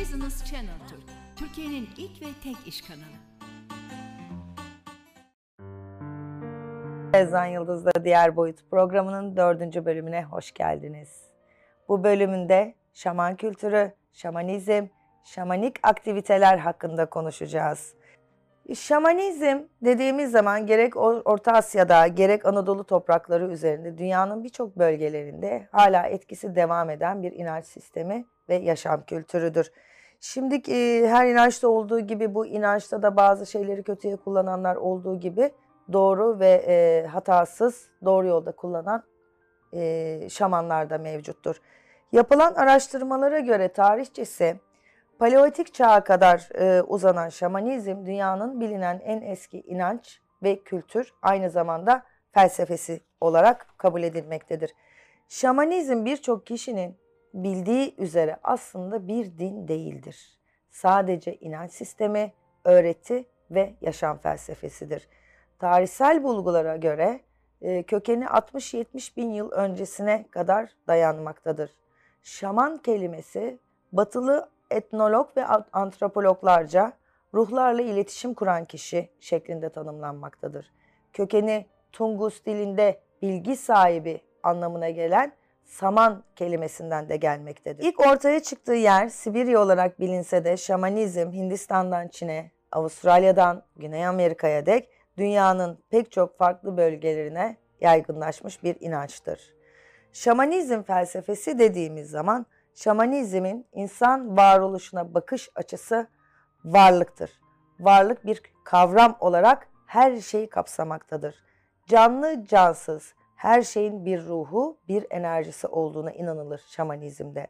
Business Channel Türk, Türkiye'nin ilk ve tek iş kanalı. Ezan Yıldız'da Diğer Boyut programının dördüncü bölümüne hoş geldiniz. Bu bölümünde şaman kültürü, şamanizm, şamanik aktiviteler hakkında konuşacağız. Şamanizm dediğimiz zaman gerek Orta Asya'da gerek Anadolu toprakları üzerinde dünyanın birçok bölgelerinde hala etkisi devam eden bir inanç sistemi ve yaşam kültürüdür. Şimdi e, her inançta olduğu gibi bu inançta da bazı şeyleri kötüye kullananlar olduğu gibi doğru ve e, hatasız doğru yolda kullanan e, şamanlar da mevcuttur. Yapılan araştırmalara göre tarihçesi Paleolitik çağa kadar e, uzanan şamanizm dünyanın bilinen en eski inanç ve kültür aynı zamanda felsefesi olarak kabul edilmektedir. Şamanizm birçok kişinin bildiği üzere aslında bir din değildir. Sadece inanç sistemi, öğreti ve yaşam felsefesidir. Tarihsel bulgulara göre e, kökeni 60-70 bin yıl öncesine kadar dayanmaktadır. Şaman kelimesi batılı etnolog ve antropologlarca ruhlarla iletişim kuran kişi şeklinde tanımlanmaktadır. Kökeni Tungus dilinde bilgi sahibi anlamına gelen saman kelimesinden de gelmektedir. İlk ortaya çıktığı yer Sibirya olarak bilinse de şamanizm Hindistan'dan Çin'e, Avustralya'dan Güney Amerika'ya dek dünyanın pek çok farklı bölgelerine yaygınlaşmış bir inançtır. Şamanizm felsefesi dediğimiz zaman şamanizmin insan varoluşuna bakış açısı varlıktır. Varlık bir kavram olarak her şeyi kapsamaktadır. Canlı cansız her şeyin bir ruhu, bir enerjisi olduğuna inanılır şamanizmde.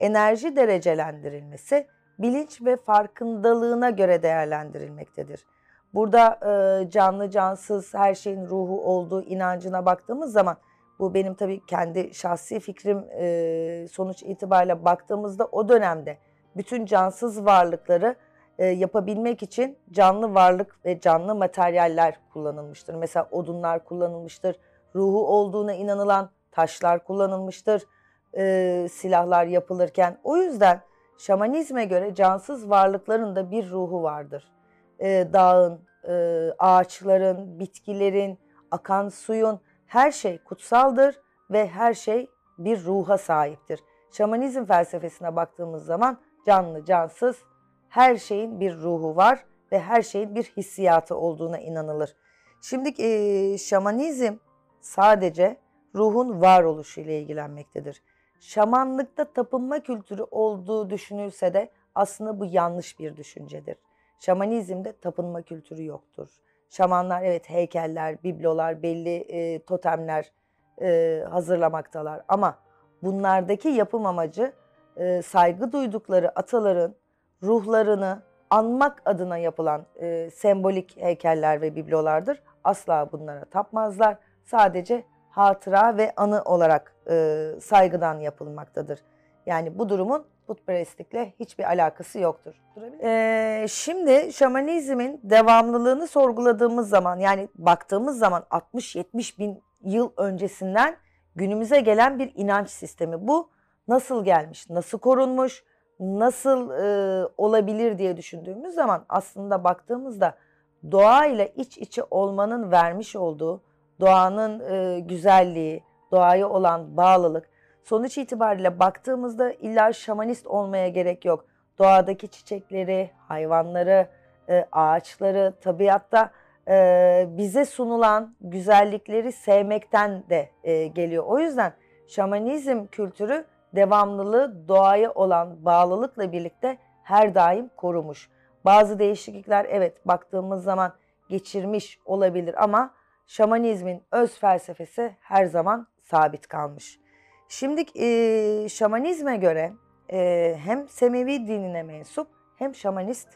Enerji derecelendirilmesi bilinç ve farkındalığına göre değerlendirilmektedir. Burada e, canlı cansız her şeyin ruhu olduğu inancına baktığımız zaman bu benim tabii kendi şahsi fikrim e, sonuç itibariyle baktığımızda o dönemde bütün cansız varlıkları e, yapabilmek için canlı varlık ve canlı materyaller kullanılmıştır. Mesela odunlar kullanılmıştır, ruhu olduğuna inanılan taşlar kullanılmıştır e, silahlar yapılırken. O yüzden şamanizme göre cansız varlıkların da bir ruhu vardır. E, dağın, e, ağaçların, bitkilerin, akan suyun her şey kutsaldır ve her şey bir ruha sahiptir. Şamanizm felsefesine baktığımız zaman canlı, cansız her şeyin bir ruhu var ve her şeyin bir hissiyatı olduğuna inanılır. Şimdi e, şamanizm sadece ruhun varoluşu ile ilgilenmektedir. Şamanlıkta tapınma kültürü olduğu düşünülse de aslında bu yanlış bir düşüncedir. Şamanizmde tapınma kültürü yoktur. Şamanlar evet heykeller, biblolar, belli e, totemler e, hazırlamaktalar. Ama bunlardaki yapım amacı e, saygı duydukları ataların ruhlarını anmak adına yapılan e, sembolik heykeller ve biblolardır. Asla bunlara tapmazlar. Sadece hatıra ve anı olarak e, saygıdan yapılmaktadır. Yani bu durumun putperestlikle hiçbir alakası yoktur. Ee, şimdi şamanizmin devamlılığını sorguladığımız zaman yani baktığımız zaman 60-70 bin yıl öncesinden günümüze gelen bir inanç sistemi. Bu nasıl gelmiş, nasıl korunmuş, nasıl e, olabilir diye düşündüğümüz zaman aslında baktığımızda doğa ile iç içe olmanın vermiş olduğu doğanın e, güzelliği, doğaya olan bağlılık, Sonuç itibariyle baktığımızda illa şamanist olmaya gerek yok. Doğadaki çiçekleri, hayvanları, e, ağaçları, tabiatta e, bize sunulan güzellikleri sevmekten de e, geliyor. O yüzden şamanizm kültürü devamlılığı doğaya olan bağlılıkla birlikte her daim korumuş. Bazı değişiklikler evet baktığımız zaman geçirmiş olabilir ama şamanizmin öz felsefesi her zaman sabit kalmış. Şimdi e, şamanizme göre e, hem Semevi dinine mensup hem şamanist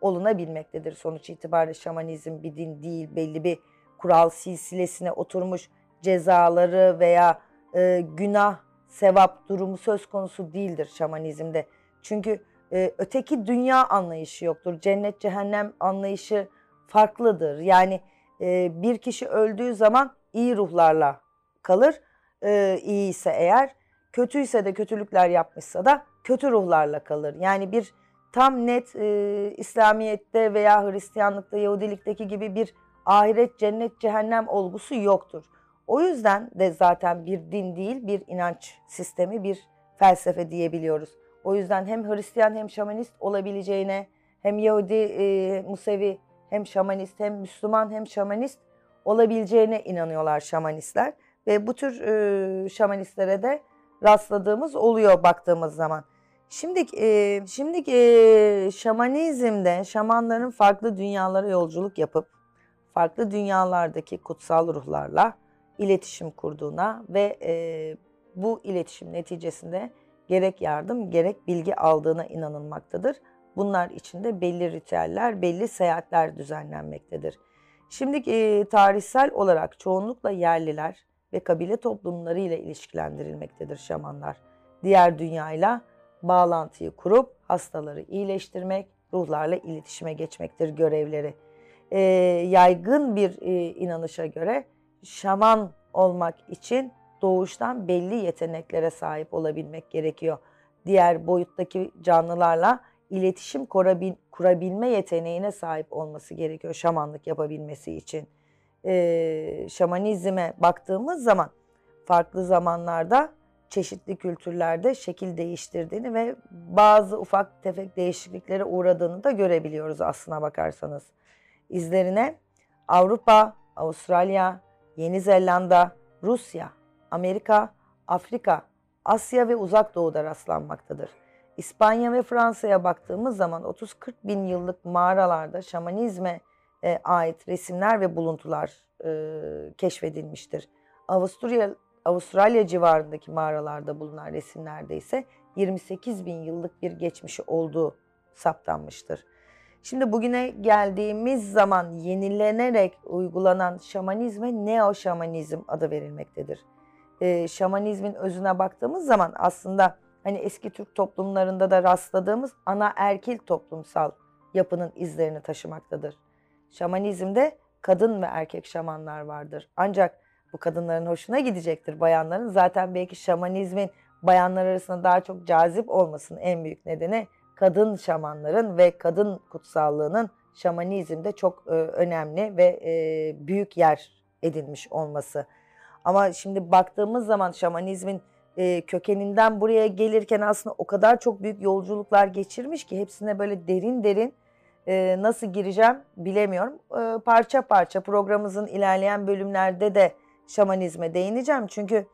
olunabilmektedir. Sonuç itibariyle şamanizm bir din değil, belli bir kural silsilesine oturmuş cezaları veya e, günah, sevap durumu söz konusu değildir şamanizmde. Çünkü e, öteki dünya anlayışı yoktur. Cennet, cehennem anlayışı farklıdır. Yani e, bir kişi öldüğü zaman iyi ruhlarla kalır e, iyi ise eğer, kötüyse de kötülükler yapmışsa da kötü ruhlarla kalır. Yani bir tam net e, İslamiyet'te veya Hristiyanlıkta, Yahudilikteki gibi bir ahiret, cennet, cehennem olgusu yoktur. O yüzden de zaten bir din değil, bir inanç sistemi, bir felsefe diyebiliyoruz. O yüzden hem Hristiyan hem Şamanist olabileceğine, hem Yahudi, e, Musevi, hem Şamanist, hem Müslüman, hem Şamanist olabileceğine inanıyorlar Şamanistler. Ve bu tür e, Şamanistlere de rastladığımız oluyor baktığımız zaman. Şimdi e, şimdi e, şamanizmde şamanların farklı dünyalara yolculuk yapıp farklı dünyalardaki kutsal ruhlarla iletişim kurduğuna ve e, bu iletişim neticesinde gerek yardım gerek bilgi aldığına inanılmaktadır. Bunlar içinde belli ritüeller, belli seyahatler düzenlenmektedir. Şimdi e, tarihsel olarak çoğunlukla yerliler ve kabile toplumları ile ilişkilendirilmektedir şamanlar. Diğer dünyayla bağlantıyı kurup hastaları iyileştirmek, ruhlarla iletişime geçmektir görevleri. E, yaygın bir e, inanışa göre şaman olmak için doğuştan belli yeteneklere sahip olabilmek gerekiyor. Diğer boyuttaki canlılarla iletişim kurabilme yeteneğine sahip olması gerekiyor şamanlık yapabilmesi için. E, şamanizme baktığımız zaman farklı zamanlarda çeşitli kültürlerde şekil değiştirdiğini ve bazı ufak tefek değişikliklere uğradığını da görebiliyoruz aslına bakarsanız. İzlerine Avrupa, Avustralya, Yeni Zelanda, Rusya, Amerika, Afrika, Asya ve Uzak Doğu'da rastlanmaktadır. İspanya ve Fransa'ya baktığımız zaman 30-40 bin yıllık mağaralarda şamanizme e, ait resimler ve buluntular e, keşfedilmiştir. Avusturya, Avustralya civarındaki mağaralarda bulunan resimlerde ise 28 bin yıllık bir geçmişi olduğu saptanmıştır. Şimdi bugüne geldiğimiz zaman yenilenerek uygulanan şamanizme neo şamanizm adı verilmektedir. E, şamanizmin özüne baktığımız zaman aslında hani eski Türk toplumlarında da rastladığımız ana erkil toplumsal yapının izlerini taşımaktadır. Şamanizmde kadın ve erkek şamanlar vardır. Ancak bu kadınların hoşuna gidecektir bayanların. Zaten belki şamanizmin bayanlar arasında daha çok cazip olmasının en büyük nedeni kadın şamanların ve kadın kutsallığının şamanizmde çok e, önemli ve e, büyük yer edinmiş olması. Ama şimdi baktığımız zaman şamanizmin e, kökeninden buraya gelirken aslında o kadar çok büyük yolculuklar geçirmiş ki hepsine böyle derin derin e, nasıl gireceğim bilemiyorum. E, parça parça programımızın ilerleyen bölümlerde de şamanizme değineceğim. Çünkü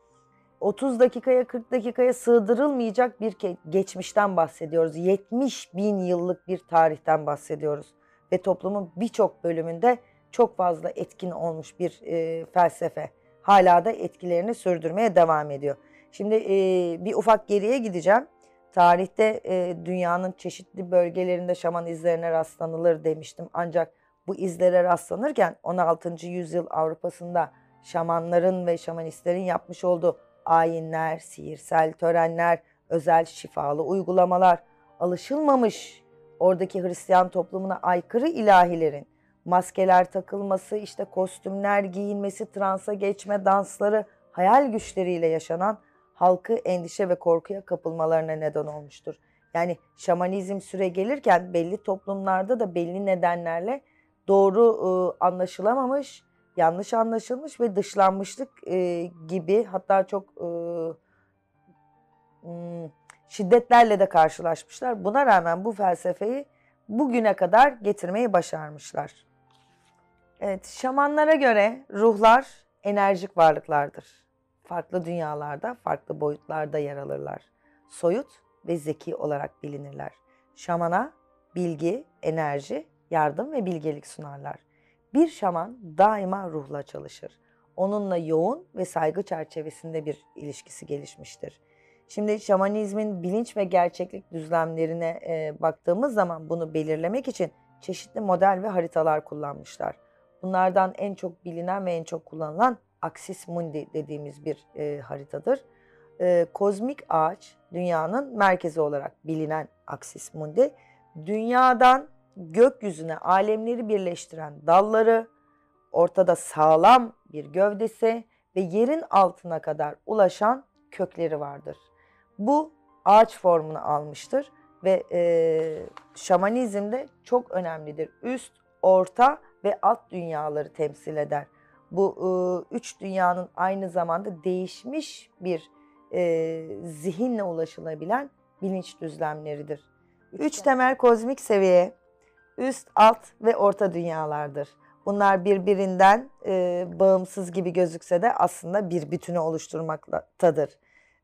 30 dakikaya 40 dakikaya sığdırılmayacak bir geçmişten bahsediyoruz. 70 bin yıllık bir tarihten bahsediyoruz. Ve toplumun birçok bölümünde çok fazla etkin olmuş bir e, felsefe. Hala da etkilerini sürdürmeye devam ediyor. Şimdi e, bir ufak geriye gideceğim. Tarihte e, dünyanın çeşitli bölgelerinde şaman izlerine rastlanılır demiştim. Ancak bu izlere rastlanırken 16. yüzyıl Avrupa'sında şamanların ve şamanistlerin yapmış olduğu ayinler, sihirsel törenler, özel şifalı uygulamalar, alışılmamış oradaki Hristiyan toplumuna aykırı ilahilerin maskeler takılması, işte kostümler giyinmesi, transa geçme, dansları, hayal güçleriyle yaşanan halkı endişe ve korkuya kapılmalarına neden olmuştur. Yani şamanizm süre gelirken belli toplumlarda da belli nedenlerle doğru e, anlaşılamamış, yanlış anlaşılmış ve dışlanmışlık e, gibi hatta çok e, şiddetlerle de karşılaşmışlar. Buna rağmen bu felsefeyi bugüne kadar getirmeyi başarmışlar. Evet, şamanlara göre ruhlar enerjik varlıklardır farklı dünyalarda, farklı boyutlarda yer alırlar. Soyut ve zeki olarak bilinirler. Şamana bilgi, enerji, yardım ve bilgelik sunarlar. Bir şaman daima ruhla çalışır. Onunla yoğun ve saygı çerçevesinde bir ilişkisi gelişmiştir. Şimdi şamanizmin bilinç ve gerçeklik düzlemlerine e, baktığımız zaman bunu belirlemek için çeşitli model ve haritalar kullanmışlar. Bunlardan en çok bilinen ve en çok kullanılan Axis Mundi dediğimiz bir e, haritadır. E, kozmik ağaç dünyanın merkezi olarak bilinen Axis Mundi. Dünyadan gökyüzüne alemleri birleştiren dalları, ortada sağlam bir gövdesi ve yerin altına kadar ulaşan kökleri vardır. Bu ağaç formunu almıştır ve e, şamanizmde çok önemlidir. Üst, orta ve alt dünyaları temsil eder. Bu e, üç dünyanın aynı zamanda değişmiş bir e, zihinle ulaşılabilen bilinç düzlemleridir. Üç temel kozmik seviye üst, alt ve orta dünyalardır. Bunlar birbirinden e, bağımsız gibi gözükse de aslında bir bütünü oluşturmaktadır.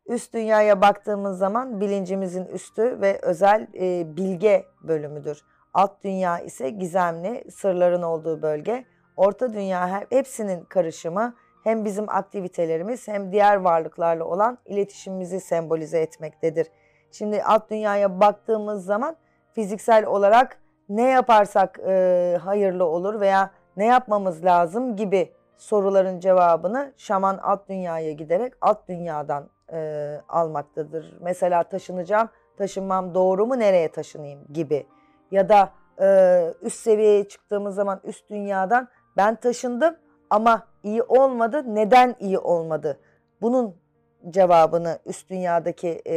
Üst dünyaya baktığımız zaman bilincimizin üstü ve özel e, bilge bölümüdür. Alt dünya ise gizemli, sırların olduğu bölge. Orta dünya hepsinin karışımı hem bizim aktivitelerimiz hem diğer varlıklarla olan iletişimimizi sembolize etmektedir. Şimdi alt dünyaya baktığımız zaman fiziksel olarak ne yaparsak e, hayırlı olur veya ne yapmamız lazım gibi soruların cevabını şaman alt dünyaya giderek alt dünyadan e, almaktadır. Mesela taşınacağım, taşınmam doğru mu, nereye taşınayım gibi. Ya da e, üst seviyeye çıktığımız zaman üst dünyadan ben taşındım ama iyi olmadı, neden iyi olmadı? Bunun cevabını üst dünyadaki e,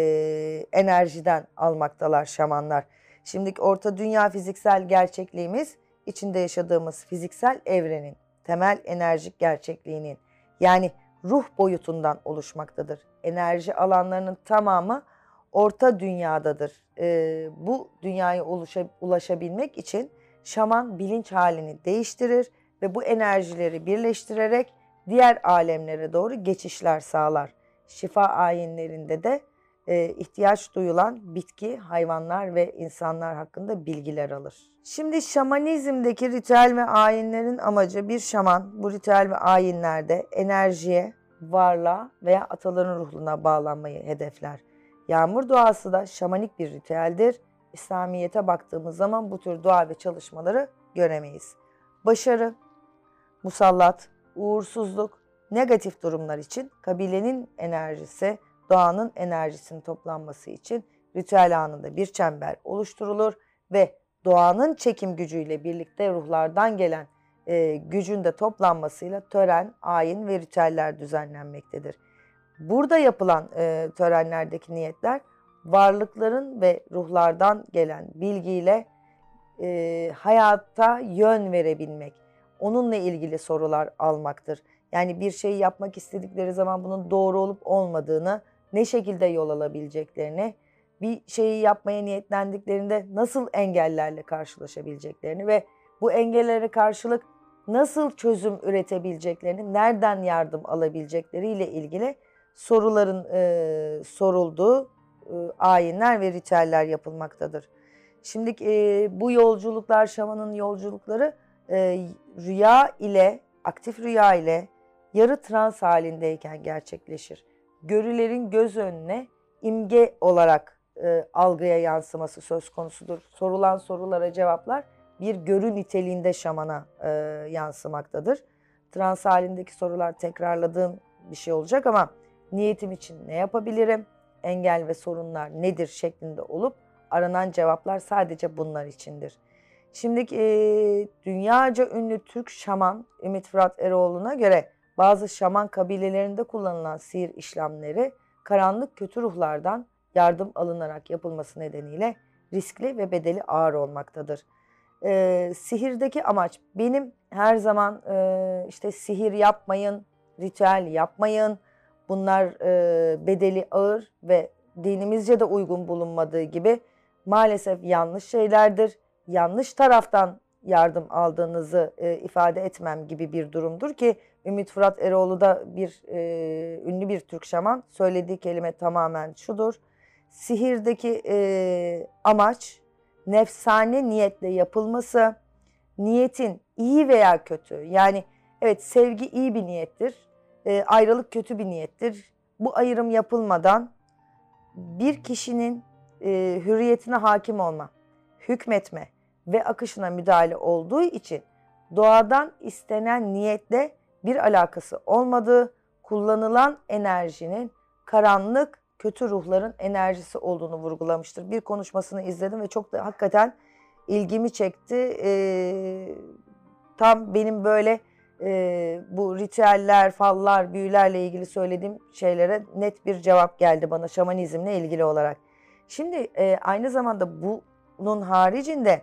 enerjiden almaktalar şamanlar. Şimdiki orta dünya fiziksel gerçekliğimiz içinde yaşadığımız fiziksel evrenin temel enerjik gerçekliğinin yani ruh boyutundan oluşmaktadır. Enerji alanlarının tamamı orta dünyadadır. Ee, bu dünyaya ulaşa, ulaşabilmek için şaman bilinç halini değiştirir ve bu enerjileri birleştirerek diğer alemlere doğru geçişler sağlar. Şifa ayinlerinde de e, ihtiyaç duyulan bitki, hayvanlar ve insanlar hakkında bilgiler alır. Şimdi şamanizmdeki ritüel ve ayinlerin amacı bir şaman bu ritüel ve ayinlerde enerjiye, varlığa veya ataların ruhuna bağlanmayı hedefler. Yağmur duası da şamanik bir ritüeldir. İslamiyet'e baktığımız zaman bu tür dua ve çalışmaları göremeyiz. Başarı, musallat, uğursuzluk, negatif durumlar için kabilenin enerjisi, doğanın enerjisinin toplanması için ritüel anında bir çember oluşturulur ve doğanın çekim gücüyle birlikte ruhlardan gelen e, gücün de toplanmasıyla tören, ayin ve ritüeller düzenlenmektedir. Burada yapılan e, törenlerdeki niyetler varlıkların ve ruhlardan gelen bilgiyle e, hayata yön verebilmek, onunla ilgili sorular almaktır. Yani bir şeyi yapmak istedikleri zaman bunun doğru olup olmadığını, ne şekilde yol alabileceklerini, bir şeyi yapmaya niyetlendiklerinde nasıl engellerle karşılaşabileceklerini ve bu engellere karşılık nasıl çözüm üretebileceklerini, nereden yardım alabilecekleriyle ilgili soruların e, sorulduğu e, ayinler ve ritüeller yapılmaktadır. Şimdi e, bu yolculuklar, şamanın yolculukları e, rüya ile, aktif rüya ile yarı trans halindeyken gerçekleşir. Görülerin göz önüne imge olarak e, algıya yansıması söz konusudur. Sorulan sorulara cevaplar bir görü niteliğinde şamana e, yansımaktadır. Trans halindeki sorular tekrarladığım bir şey olacak ama niyetim için ne yapabilirim, engel ve sorunlar nedir şeklinde olup aranan cevaplar sadece bunlar içindir. Şimdi e, dünyaca ünlü Türk şaman Ümit Fırat Eroğlu'na göre bazı şaman kabilelerinde kullanılan sihir işlemleri karanlık kötü ruhlardan yardım alınarak yapılması nedeniyle riskli ve bedeli ağır olmaktadır. E, sihirdeki amaç benim her zaman e, işte sihir yapmayın, ritüel yapmayın, bunlar e, bedeli ağır ve dinimizce de uygun bulunmadığı gibi maalesef yanlış şeylerdir. Yanlış taraftan yardım aldığınızı e, ifade etmem gibi bir durumdur ki Ümit Fırat Eroğlu da bir e, ünlü bir Türk şaman söylediği kelime tamamen şudur. Sihirdeki e, amaç nefsane niyetle yapılması, niyetin iyi veya kötü yani evet sevgi iyi bir niyettir, e, ayrılık kötü bir niyettir. Bu ayrım yapılmadan bir kişinin e, hürriyetine hakim olma, hükmetme ve akışına müdahale olduğu için doğadan istenen niyetle bir alakası olmadığı, kullanılan enerjinin karanlık, kötü ruhların enerjisi olduğunu vurgulamıştır. Bir konuşmasını izledim ve çok da hakikaten ilgimi çekti. Ee, tam benim böyle e, bu ritüeller, fallar, büyülerle ilgili söylediğim şeylere net bir cevap geldi bana şamanizmle ilgili olarak. Şimdi e, aynı zamanda bunun haricinde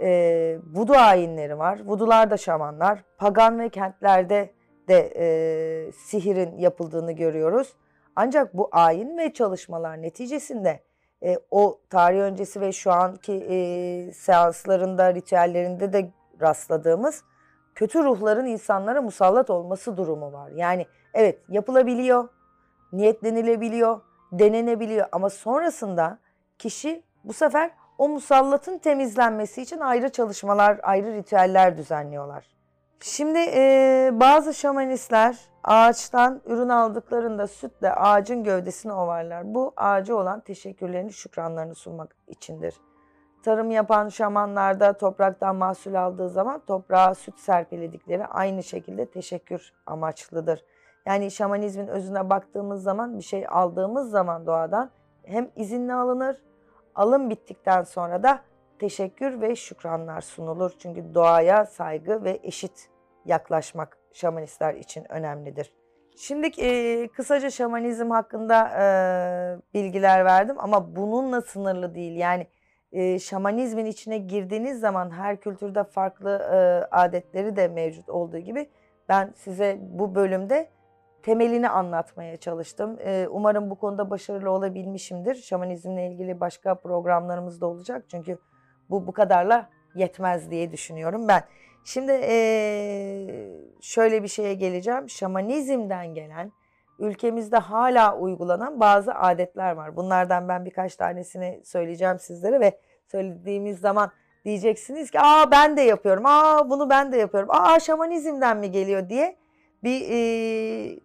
e, vudu ayinleri var. Vudular da şamanlar. Pagan ve kentlerde de e, sihirin yapıldığını görüyoruz. Ancak bu ayin ve çalışmalar neticesinde e, o tarih öncesi ve şu anki e, seanslarında, ritüellerinde de rastladığımız kötü ruhların insanlara musallat olması durumu var. Yani evet yapılabiliyor, niyetlenilebiliyor, denenebiliyor ama sonrasında kişi bu sefer o musallatın temizlenmesi için ayrı çalışmalar, ayrı ritüeller düzenliyorlar. Şimdi e, bazı şamanistler ağaçtan ürün aldıklarında sütle ağacın gövdesini ovarlar. Bu ağacı olan teşekkürlerini, şükranlarını sunmak içindir. Tarım yapan şamanlarda topraktan mahsul aldığı zaman toprağa süt serpiledikleri aynı şekilde teşekkür amaçlıdır. Yani şamanizmin özüne baktığımız zaman bir şey aldığımız zaman doğadan hem izinli alınır, alım bittikten sonra da teşekkür ve şükranlar sunulur. Çünkü doğaya saygı ve eşit yaklaşmak şamanistler için önemlidir. Şimdi e, kısaca şamanizm hakkında e, bilgiler verdim ama bununla sınırlı değil. Yani e, şamanizmin içine girdiğiniz zaman her kültürde farklı e, adetleri de mevcut olduğu gibi ben size bu bölümde temelini anlatmaya çalıştım. E, umarım bu konuda başarılı olabilmişimdir. Şamanizmle ilgili başka programlarımız da olacak çünkü bu bu kadarla yetmez diye düşünüyorum ben. Şimdi ee, şöyle bir şeye geleceğim. Şamanizmden gelen, ülkemizde hala uygulanan bazı adetler var. Bunlardan ben birkaç tanesini söyleyeceğim sizlere ve söylediğimiz zaman diyeceksiniz ki aa ben de yapıyorum, aa bunu ben de yapıyorum, aa şamanizmden mi geliyor diye bir e,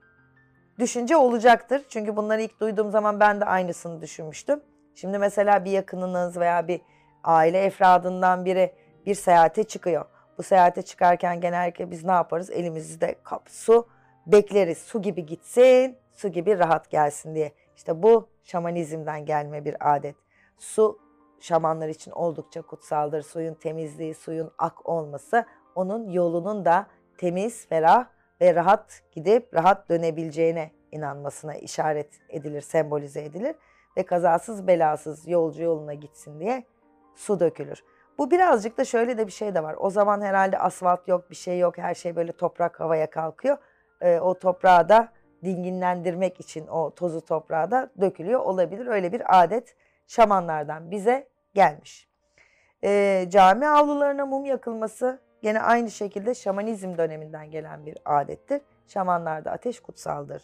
düşünce olacaktır. Çünkü bunları ilk duyduğum zaman ben de aynısını düşünmüştüm. Şimdi mesela bir yakınınız veya bir aile efradından biri bir seyahate çıkıyor bu seyahate çıkarken genellikle biz ne yaparız? Elimizde kap su bekleriz. Su gibi gitsin, su gibi rahat gelsin diye. İşte bu şamanizmden gelme bir adet. Su şamanlar için oldukça kutsaldır. Suyun temizliği, suyun ak olması onun yolunun da temiz, ferah ve rahat gidip rahat dönebileceğine inanmasına işaret edilir, sembolize edilir ve kazasız belasız yolcu yoluna gitsin diye su dökülür. Bu birazcık da şöyle de bir şey de var. O zaman herhalde asfalt yok, bir şey yok. Her şey böyle toprak havaya kalkıyor. Ee, o toprağı da dinginlendirmek için o tozu toprağa da dökülüyor olabilir. Öyle bir adet şamanlardan bize gelmiş. Ee, cami avlularına mum yakılması gene aynı şekilde şamanizm döneminden gelen bir adettir. Şamanlarda ateş kutsaldır.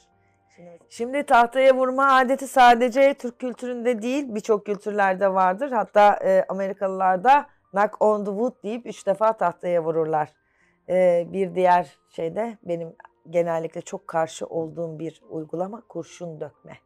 Şimdi tahtaya vurma adeti sadece Türk kültüründe değil birçok kültürlerde vardır. Hatta e, Amerikalılarda knock on the wood deyip üç defa tahtaya vururlar. Ee, bir diğer şey de benim genellikle çok karşı olduğum bir uygulama kurşun dökme.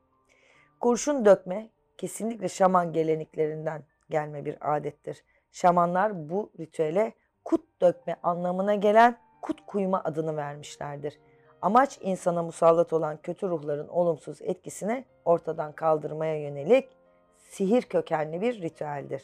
Kurşun dökme kesinlikle şaman geleneklerinden gelme bir adettir. Şamanlar bu ritüele kut dökme anlamına gelen kut kuyma adını vermişlerdir. Amaç insana musallat olan kötü ruhların olumsuz etkisini ortadan kaldırmaya yönelik sihir kökenli bir ritüeldir.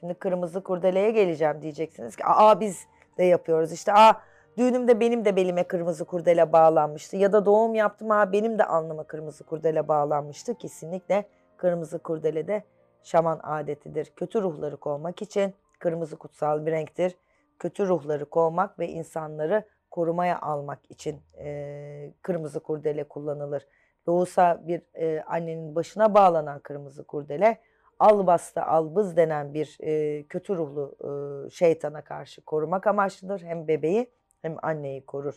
Şimdi kırmızı kurdeleye geleceğim diyeceksiniz ki aa biz de yapıyoruz işte aa düğünümde benim de belime kırmızı kurdele bağlanmıştı ya da doğum yaptım aa benim de alnıma kırmızı kurdele bağlanmıştı. Kesinlikle kırmızı kurdele de şaman adetidir. Kötü ruhları kovmak için kırmızı kutsal bir renktir. Kötü ruhları kovmak ve insanları korumaya almak için e, kırmızı kurdele kullanılır. Loğusa bir e, annenin başına bağlanan kırmızı kurdele albasta albız denen bir e, kötü ruhlu e, şeytana karşı korumak amaçlıdır. Hem bebeği hem anneyi korur.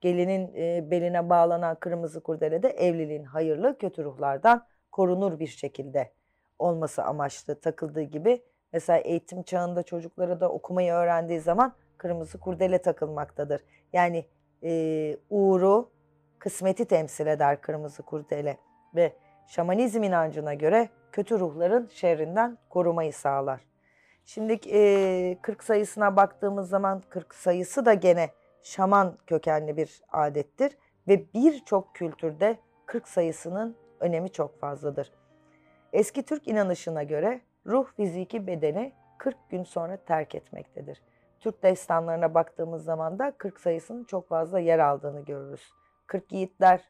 Gelinin e, beline bağlanan kırmızı kurdele de evliliğin hayırlı kötü ruhlardan korunur bir şekilde olması amaçlı takıldığı gibi mesela eğitim çağında çocuklara da okumayı öğrendiği zaman kırmızı kurdele takılmaktadır. Yani e, uğuru, kısmeti temsil eder kırmızı kurdele ve şamanizm inancına göre kötü ruhların şerrinden korumayı sağlar. Şimdi e, 40 sayısına baktığımız zaman 40 sayısı da gene şaman kökenli bir adettir ve birçok kültürde 40 sayısının önemi çok fazladır. Eski Türk inanışına göre ruh fiziki bedeni 40 gün sonra terk etmektedir. Türk destanlarına baktığımız zaman da 40 sayısının çok fazla yer aldığını görürüz. 40 yiğitler,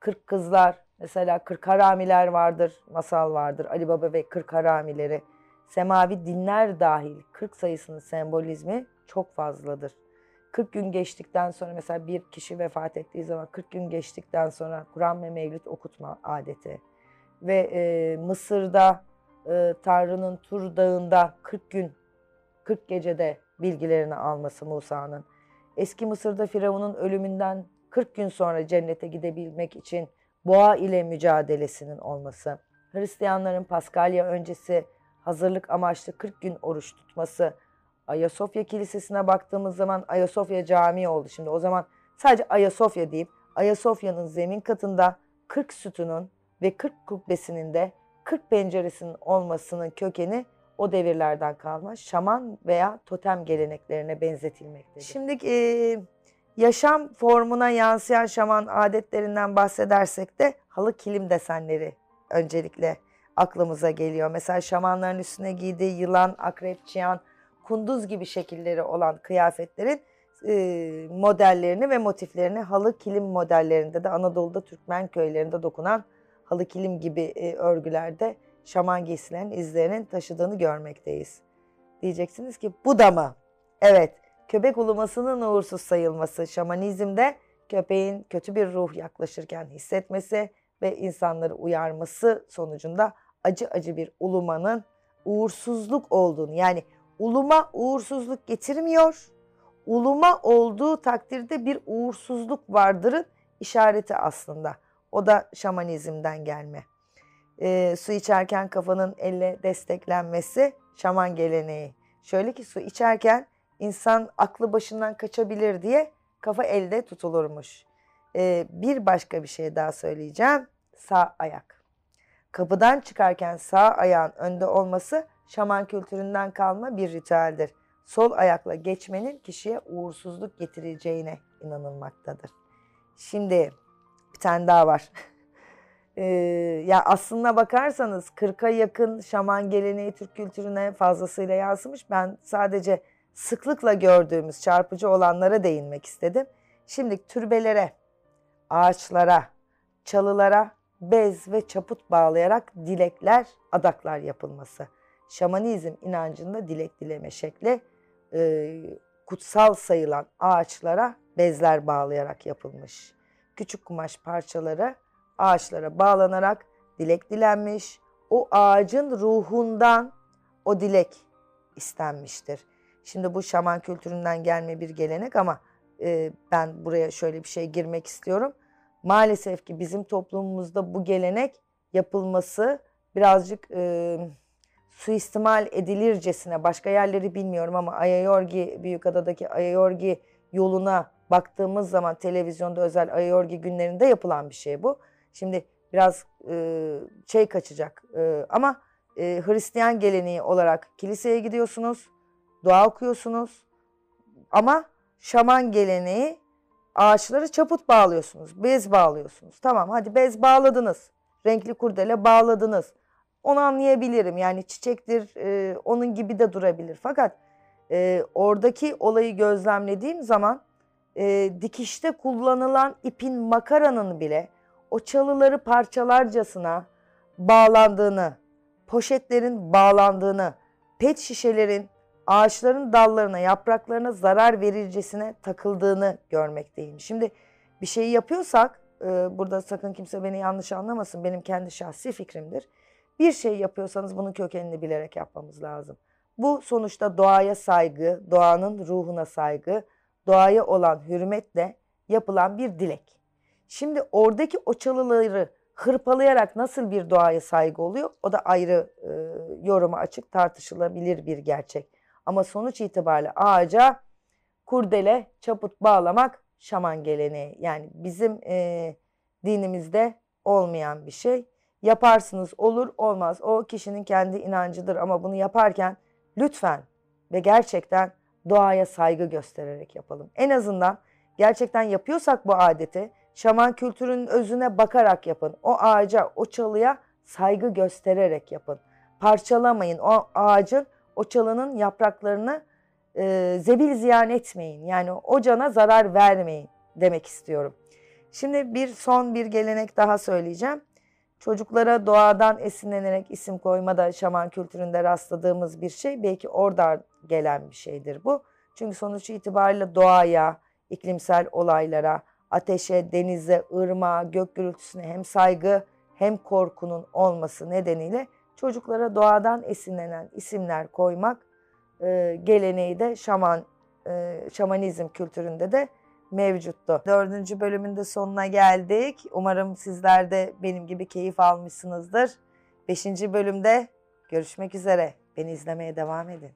40 kızlar Mesela Kırk Haramiler vardır, masal vardır. Ali Baba ve Kırk Haramileri. Semavi dinler dahil 40 sayısının sembolizmi çok fazladır. 40 gün geçtikten sonra mesela bir kişi vefat ettiği zaman 40 gün geçtikten sonra Kur'an ve Mevlüt okutma adeti. Ve e, Mısır'da e, Tanrı'nın Tur Dağı'nda 40 gün, 40 gecede bilgilerini alması Musa'nın. Eski Mısır'da Firavun'un ölümünden 40 gün sonra cennete gidebilmek için boğa ile mücadelesinin olması. Hristiyanların Paskalya öncesi hazırlık amaçlı 40 gün oruç tutması. Ayasofya Kilisesi'ne baktığımız zaman Ayasofya Camii oldu. Şimdi o zaman sadece Ayasofya deyip Ayasofya'nın zemin katında 40 sütunun ve 40 kubbesinin de 40 penceresinin olmasının kökeni o devirlerden kalma şaman veya totem geleneklerine benzetilmektedir. Şimdi e, yaşam formuna yansıyan şaman adetlerinden bahsedersek de halı kilim desenleri öncelikle aklımıza geliyor. Mesela şamanların üstüne giydiği yılan, akrep, çıyan, kunduz gibi şekilleri olan kıyafetlerin e, modellerini ve motiflerini halı kilim modellerinde de Anadolu'da Türkmen köylerinde dokunan halı kilim gibi e, örgülerde şaman giysilerinin izlerinin taşıdığını görmekteyiz. Diyeceksiniz ki bu da mı? Evet, köpek ulumasının uğursuz sayılması şamanizmde köpeğin kötü bir ruh yaklaşırken hissetmesi ve insanları uyarması sonucunda acı acı bir ulumanın uğursuzluk olduğunu yani uluma uğursuzluk getirmiyor. Uluma olduğu takdirde bir uğursuzluk vardırın işareti aslında. O da şamanizmden gelme. E, su içerken kafanın elle desteklenmesi şaman geleneği. Şöyle ki su içerken insan aklı başından kaçabilir diye kafa elde tutulurmuş. E, bir başka bir şey daha söyleyeceğim. Sağ ayak. Kapıdan çıkarken sağ ayağın önde olması şaman kültüründen kalma bir ritüeldir. Sol ayakla geçmenin kişiye uğursuzluk getireceğine inanılmaktadır. Şimdi tane daha var. ee, ya aslına bakarsanız 40'a yakın şaman geleneği Türk kültürüne fazlasıyla yansımış. Ben sadece sıklıkla gördüğümüz çarpıcı olanlara değinmek istedim. Şimdi türbelere, ağaçlara, çalılara bez ve çaput bağlayarak dilekler, adaklar yapılması. Şamanizm inancında dilek dileme şekli e, kutsal sayılan ağaçlara bezler bağlayarak yapılmış. Küçük kumaş parçaları ağaçlara bağlanarak dilek dilenmiş. O ağacın ruhundan o dilek istenmiştir. Şimdi bu şaman kültüründen gelme bir gelenek ama e, ben buraya şöyle bir şey girmek istiyorum. Maalesef ki bizim toplumumuzda bu gelenek yapılması birazcık e, suistimal edilircesine başka yerleri bilmiyorum ama Ayayorgi Büyükada'daki Ayayorgi yoluna baktığımız zaman televizyonda özel Ayayorgi günlerinde yapılan bir şey bu. Şimdi biraz e, şey kaçacak e, ama e, Hristiyan geleneği olarak kiliseye gidiyorsunuz, dua okuyorsunuz ama şaman geleneği ağaçları çaput bağlıyorsunuz, bez bağlıyorsunuz. Tamam hadi bez bağladınız, renkli kurdele bağladınız. Onu anlayabilirim yani çiçektir e, onun gibi de durabilir. Fakat e, oradaki olayı gözlemlediğim zaman e, dikişte kullanılan ipin makaranın bile o çalıları parçalarcasına bağlandığını, poşetlerin bağlandığını, pet şişelerin ağaçların dallarına, yapraklarına zarar verircesine takıldığını görmekteyim. Şimdi bir şeyi yapıyorsak, e, burada sakın kimse beni yanlış anlamasın, benim kendi şahsi fikrimdir. Bir şey yapıyorsanız bunun kökenini bilerek yapmamız lazım. Bu sonuçta doğaya saygı, doğanın ruhuna saygı, doğaya olan hürmetle yapılan bir dilek. Şimdi oradaki o çalıları hırpalayarak nasıl bir doğaya saygı oluyor? O da ayrı e, yoruma açık tartışılabilir bir gerçek. Ama sonuç itibariyle ağaca kurdele çaput bağlamak şaman geleneği. Yani bizim e, dinimizde olmayan bir şey. Yaparsınız olur olmaz o kişinin kendi inancıdır ama bunu yaparken lütfen ve gerçekten doğaya saygı göstererek yapalım. En azından gerçekten yapıyorsak bu adeti şaman kültürünün özüne bakarak yapın. O ağaca, o çalıya saygı göstererek yapın. Parçalamayın o ağacın, o çalının yapraklarını e, zebil ziyan etmeyin. Yani o cana zarar vermeyin demek istiyorum. Şimdi bir son bir gelenek daha söyleyeceğim. Çocuklara doğadan esinlenerek isim koyma da şaman kültüründe rastladığımız bir şey. Belki oradan gelen bir şeydir bu. Çünkü sonuç itibariyle doğaya, iklimsel olaylara, ateşe, denize, ırmağa, gök gürültüsüne hem saygı hem korkunun olması nedeniyle çocuklara doğadan esinlenen isimler koymak e, geleneği de şaman e, şamanizm kültüründe de mevcuttu. Dördüncü bölümün de sonuna geldik. Umarım sizler de benim gibi keyif almışsınızdır. Beşinci bölümde görüşmek üzere. Beni izlemeye devam edin.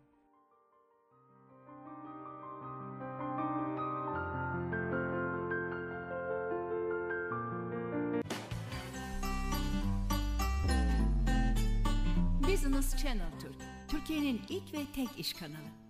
Business Channel Türk, Türkiye'nin ilk ve tek iş kanalı.